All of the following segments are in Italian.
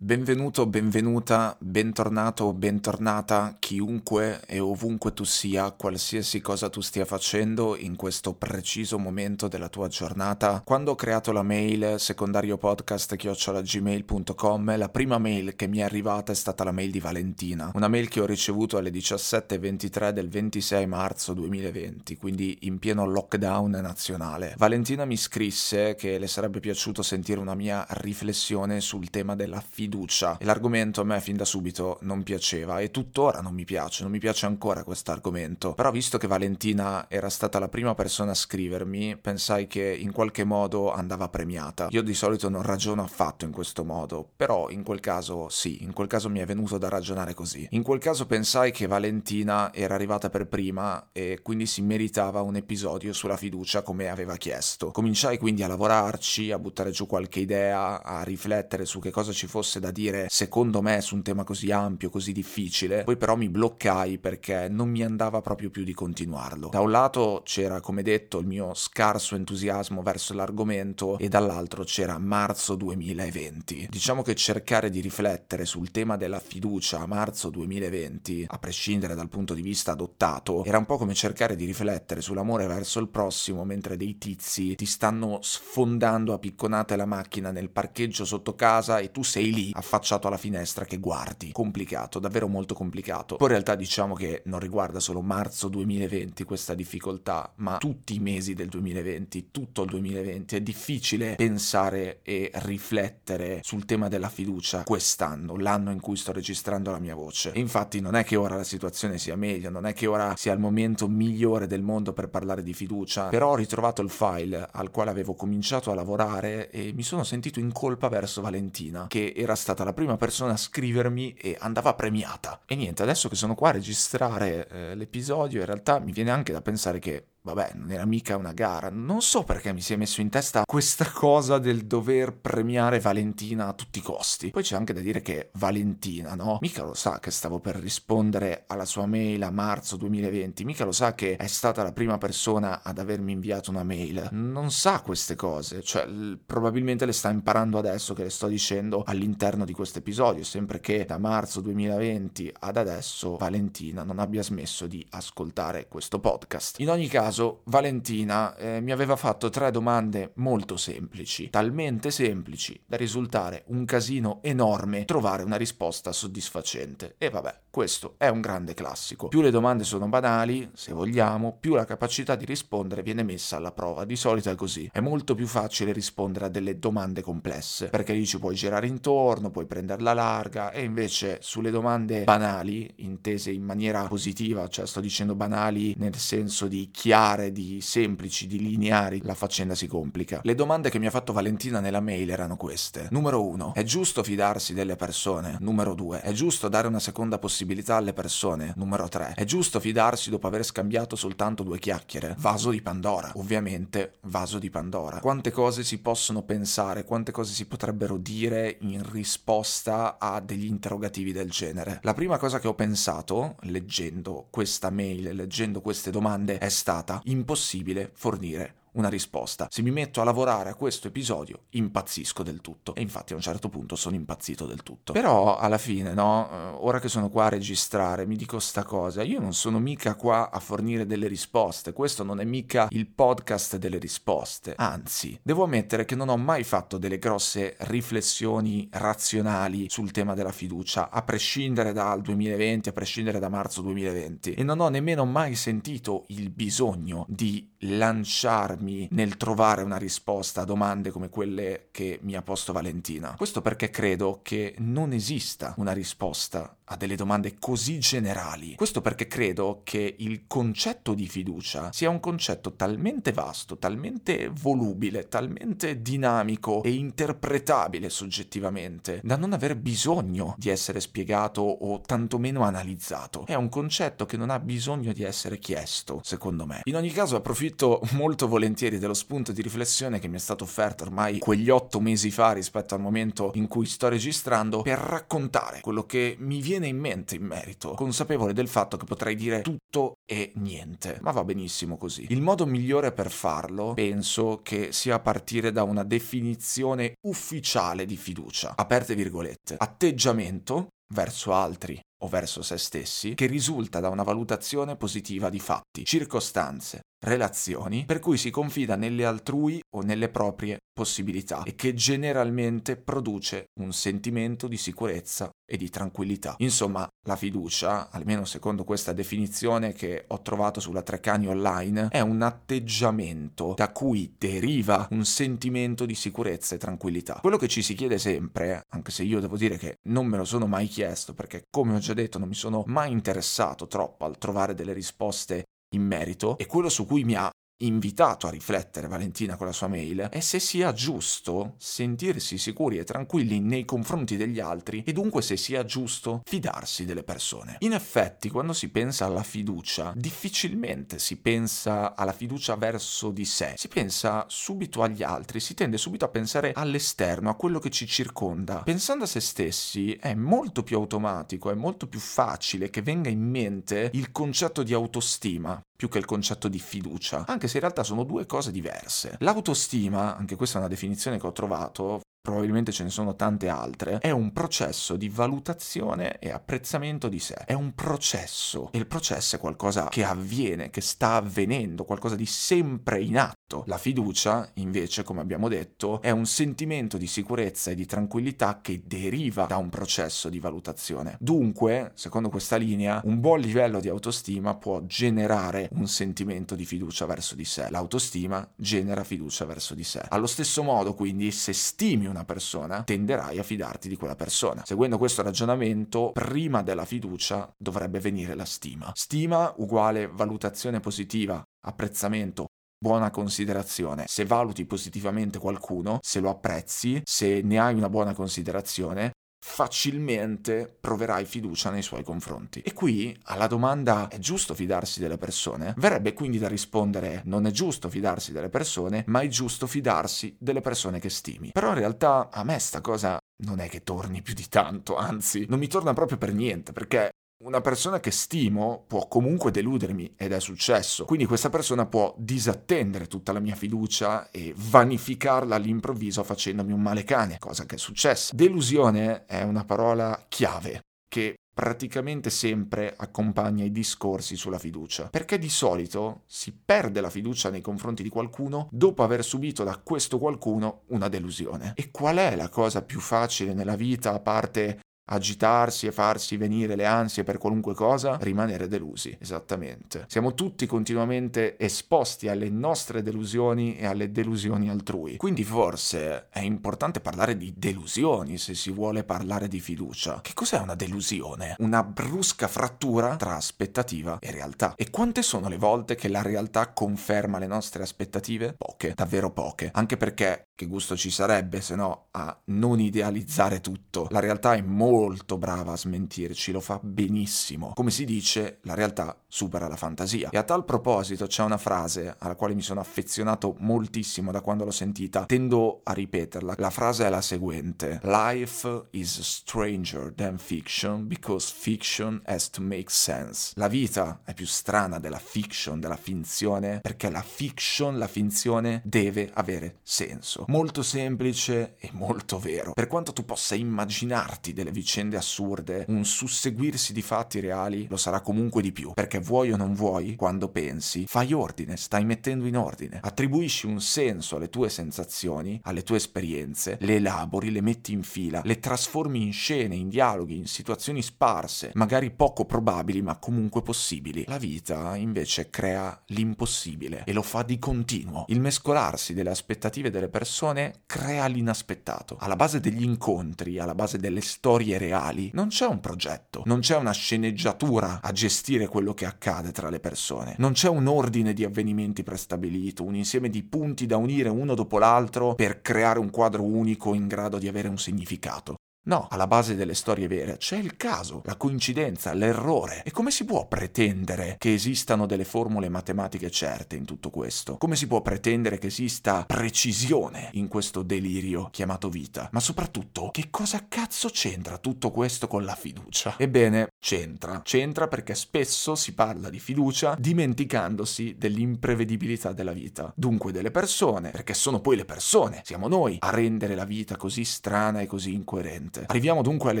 Benvenuto, benvenuta, bentornato bentornata, chiunque e ovunque tu sia, qualsiasi cosa tu stia facendo in questo preciso momento della tua giornata. Quando ho creato la mail secondariopodcast.gmail.com la prima mail che mi è arrivata è stata la mail di Valentina, una mail che ho ricevuto alle 17.23 del 26 marzo 2020, quindi in pieno lockdown nazionale. Valentina mi scrisse che le sarebbe piaciuto sentire una mia riflessione sul tema della fiducia fiducia e l'argomento a me fin da subito non piaceva e tuttora non mi piace, non mi piace ancora questo argomento. Però visto che Valentina era stata la prima persona a scrivermi, pensai che in qualche modo andava premiata. Io di solito non ragiono affatto in questo modo, però in quel caso sì, in quel caso mi è venuto da ragionare così. In quel caso pensai che Valentina era arrivata per prima e quindi si meritava un episodio sulla fiducia come aveva chiesto. Cominciai quindi a lavorarci, a buttare giù qualche idea, a riflettere su che cosa ci fosse cose da dire secondo me su un tema così ampio, così difficile, poi però mi bloccai perché non mi andava proprio più di continuarlo. Da un lato c'era, come detto, il mio scarso entusiasmo verso l'argomento e dall'altro c'era marzo 2020. Diciamo che cercare di riflettere sul tema della fiducia a marzo 2020, a prescindere dal punto di vista adottato, era un po' come cercare di riflettere sull'amore verso il prossimo mentre dei tizi ti stanno sfondando a picconate la macchina nel parcheggio sotto casa e tu sei lì affacciato alla finestra che guardi. Complicato, davvero molto complicato. Poi in realtà diciamo che non riguarda solo marzo 2020 questa difficoltà, ma tutti i mesi del 2020, tutto il 2020. È difficile pensare e riflettere sul tema della fiducia quest'anno, l'anno in cui sto registrando la mia voce. E infatti non è che ora la situazione sia meglio, non è che ora sia il momento migliore del mondo per parlare di fiducia, però ho ritrovato il file al quale avevo cominciato a lavorare e mi sono sentito in colpa verso Valentina, che era stata la prima persona a scrivermi e andava premiata. E niente, adesso che sono qua a registrare eh, l'episodio, in realtà mi viene anche da pensare che vabbè, non era mica una gara. Non so perché mi si è messo in testa questa cosa del dover premiare Valentina a tutti i costi. Poi c'è anche da dire che Valentina, no? Mica lo sa che stavo per rispondere alla sua mail a marzo 2020, mica lo sa che è stata la prima persona ad avermi inviato una mail. Non sa queste cose, cioè l- probabilmente le sta imparando adesso che le sto dicendo all'interno di questo episodio, sempre che da marzo 2020 ad adesso Valentina non abbia smesso di ascoltare questo podcast. In ogni caso, caso Valentina eh, mi aveva fatto tre domande molto semplici, talmente semplici da risultare un casino enorme trovare una risposta soddisfacente. E vabbè, questo è un grande classico. Più le domande sono banali, se vogliamo, più la capacità di rispondere viene messa alla prova. Di solito è così. È molto più facile rispondere a delle domande complesse, perché lì ci puoi girare intorno, puoi prenderla larga, e invece sulle domande banali, intese in maniera positiva, cioè sto dicendo banali nel senso di chiare, di semplici, di lineari, la faccenda si complica. Le domande che mi ha fatto Valentina nella mail erano queste. Numero uno, è giusto fidarsi delle persone? Numero due, è giusto dare una seconda possibilità alle persone. Numero 3. È giusto fidarsi dopo aver scambiato soltanto due chiacchiere. Vaso di Pandora. Ovviamente, vaso di Pandora. Quante cose si possono pensare, quante cose si potrebbero dire in risposta a degli interrogativi del genere. La prima cosa che ho pensato, leggendo questa mail, leggendo queste domande, è stata impossibile fornire una risposta. Se mi metto a lavorare a questo episodio, impazzisco del tutto. E infatti a un certo punto sono impazzito del tutto. Però alla fine, no, eh, ora che sono qua a registrare, mi dico sta cosa, io non sono mica qua a fornire delle risposte, questo non è mica il podcast delle risposte. Anzi, devo ammettere che non ho mai fatto delle grosse riflessioni razionali sul tema della fiducia, a prescindere dal 2020, a prescindere da marzo 2020. E non ho nemmeno mai sentito il bisogno di lanciarmi aiutarmi nel trovare una risposta a domande come quelle che mi ha posto Valentina. Questo perché credo che non esista una risposta a delle domande così generali. Questo perché credo che il concetto di fiducia sia un concetto talmente vasto, talmente volubile, talmente dinamico e interpretabile soggettivamente da non aver bisogno di essere spiegato o tantomeno analizzato. È un concetto che non ha bisogno di essere chiesto, secondo me. In ogni caso approfitto molto volentieri dello spunto di riflessione che mi è stato offerto ormai quegli otto mesi fa rispetto al momento in cui sto registrando per raccontare quello che mi viene viene in mente in merito, consapevole del fatto che potrei dire tutto e niente, ma va benissimo così. Il modo migliore per farlo, penso che sia partire da una definizione ufficiale di fiducia, aperte virgolette, atteggiamento verso altri o verso se stessi che risulta da una valutazione positiva di fatti, circostanze, relazioni per cui si confida nelle altrui o nelle proprie possibilità e che generalmente produce un sentimento di sicurezza e di tranquillità. Insomma, la fiducia, almeno secondo questa definizione che ho trovato sulla Treccani online, è un atteggiamento da cui deriva un sentimento di sicurezza e tranquillità. Quello che ci si chiede sempre, anche se io devo dire che non me lo sono mai chiesto perché come ho già detto non mi sono mai interessato troppo al trovare delle risposte in merito e quello su cui mi ha invitato a riflettere Valentina con la sua mail è se sia giusto sentirsi sicuri e tranquilli nei confronti degli altri e dunque se sia giusto fidarsi delle persone. In effetti, quando si pensa alla fiducia, difficilmente si pensa alla fiducia verso di sé, si pensa subito agli altri, si tende subito a pensare all'esterno, a quello che ci circonda. Pensando a se stessi è molto più automatico, è molto più facile che venga in mente il concetto di autostima più che il concetto di fiducia, anche se in realtà sono due cose diverse. L'autostima, anche questa è una definizione che ho trovato, probabilmente ce ne sono tante altre, è un processo di valutazione e apprezzamento di sé. È un processo e il processo è qualcosa che avviene, che sta avvenendo, qualcosa di sempre in atto. La fiducia, invece, come abbiamo detto, è un sentimento di sicurezza e di tranquillità che deriva da un processo di valutazione. Dunque, secondo questa linea, un buon livello di autostima può generare un sentimento di fiducia verso di sé. L'autostima genera fiducia verso di sé. Allo stesso modo, quindi, se stimi una persona, tenderai a fidarti di quella persona. Seguendo questo ragionamento, prima della fiducia dovrebbe venire la stima. Stima uguale valutazione positiva, apprezzamento, buona considerazione. Se valuti positivamente qualcuno, se lo apprezzi, se ne hai una buona considerazione, facilmente proverai fiducia nei suoi confronti. E qui alla domanda è giusto fidarsi delle persone? Verrebbe quindi da rispondere non è giusto fidarsi delle persone, ma è giusto fidarsi delle persone che stimi. Però in realtà a me sta cosa non è che torni più di tanto, anzi non mi torna proprio per niente, perché una persona che stimo può comunque deludermi ed è successo. Quindi questa persona può disattendere tutta la mia fiducia e vanificarla all'improvviso facendomi un male cane, cosa che è successa. Delusione è una parola chiave che praticamente sempre accompagna i discorsi sulla fiducia, perché di solito si perde la fiducia nei confronti di qualcuno dopo aver subito da questo qualcuno una delusione. E qual è la cosa più facile nella vita a parte agitarsi e farsi venire le ansie per qualunque cosa, rimanere delusi. Esattamente. Siamo tutti continuamente esposti alle nostre delusioni e alle delusioni altrui. Quindi forse è importante parlare di delusioni se si vuole parlare di fiducia. Che cos'è una delusione? Una brusca frattura tra aspettativa e realtà. E quante sono le volte che la realtà conferma le nostre aspettative? Poche, davvero poche. Anche perché che gusto ci sarebbe se no a non idealizzare tutto. La realtà è molto brava a smentirci, lo fa benissimo. Come si dice, la realtà supera la fantasia. E a tal proposito c'è una frase alla quale mi sono affezionato moltissimo da quando l'ho sentita, tendo a ripeterla. La frase è la seguente: Life is stranger than fiction because fiction has to make sense. La vita è più strana della fiction, della finzione, perché la fiction, la finzione deve avere senso molto semplice e molto vero. Per quanto tu possa immaginarti delle vicende assurde, un susseguirsi di fatti reali lo sarà comunque di più, perché vuoi o non vuoi, quando pensi, fai ordine, stai mettendo in ordine, attribuisci un senso alle tue sensazioni, alle tue esperienze, le elabori, le metti in fila, le trasformi in scene, in dialoghi, in situazioni sparse, magari poco probabili ma comunque possibili. La vita invece crea l'impossibile e lo fa di continuo. Il mescolarsi delle aspettative delle persone crea l'inaspettato. Alla base degli incontri, alla base delle storie reali, non c'è un progetto, non c'è una sceneggiatura a gestire quello che accade tra le persone, non c'è un ordine di avvenimenti prestabilito, un insieme di punti da unire uno dopo l'altro per creare un quadro unico in grado di avere un significato. No, alla base delle storie vere c'è il caso, la coincidenza, l'errore. E come si può pretendere che esistano delle formule matematiche certe in tutto questo? Come si può pretendere che esista precisione in questo delirio chiamato vita? Ma soprattutto, che cosa cazzo c'entra tutto questo con la fiducia? Ebbene, c'entra. C'entra perché spesso si parla di fiducia dimenticandosi dell'imprevedibilità della vita. Dunque delle persone, perché sono poi le persone, siamo noi a rendere la vita così strana e così incoerente. Arriviamo dunque alle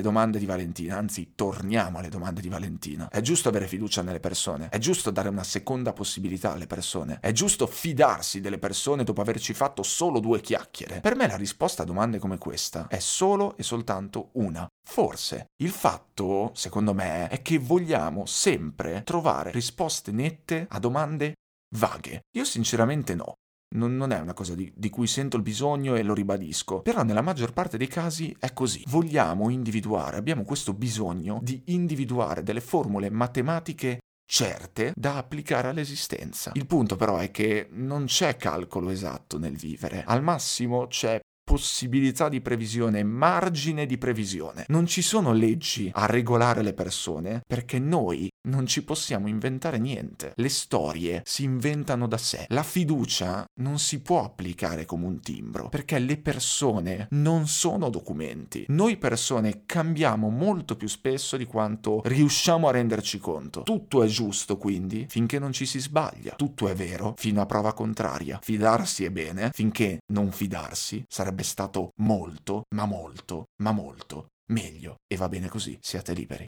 domande di Valentina, anzi torniamo alle domande di Valentina. È giusto avere fiducia nelle persone, è giusto dare una seconda possibilità alle persone, è giusto fidarsi delle persone dopo averci fatto solo due chiacchiere. Per me la risposta a domande come questa è solo e soltanto una. Forse. Il fatto, secondo me, è che vogliamo sempre trovare risposte nette a domande vaghe. Io sinceramente no. Non, non, è una cosa di, di, cui sento il bisogno e lo ribadisco, però nella maggior parte dei casi è così. Vogliamo individuare, abbiamo questo bisogno di individuare delle formule matematiche certe da applicare all'esistenza. Il punto però è che non c'è calcolo esatto nel vivere, al massimo c'è possibilità di previsione, margine di previsione. Non ci sono leggi a regolare le persone perché noi non ci possiamo inventare niente. Le storie si inventano da sé. La fiducia non si può applicare come un timbro perché le persone non sono documenti. Noi persone cambiamo molto più spesso di quanto riusciamo a renderci conto. Tutto è giusto quindi finché non ci si sbaglia. Tutto è vero fino a prova contraria. Fidarsi è bene finché non fidarsi sarebbe stato molto, ma molto, ma molto meglio. E va bene così, siate liberi.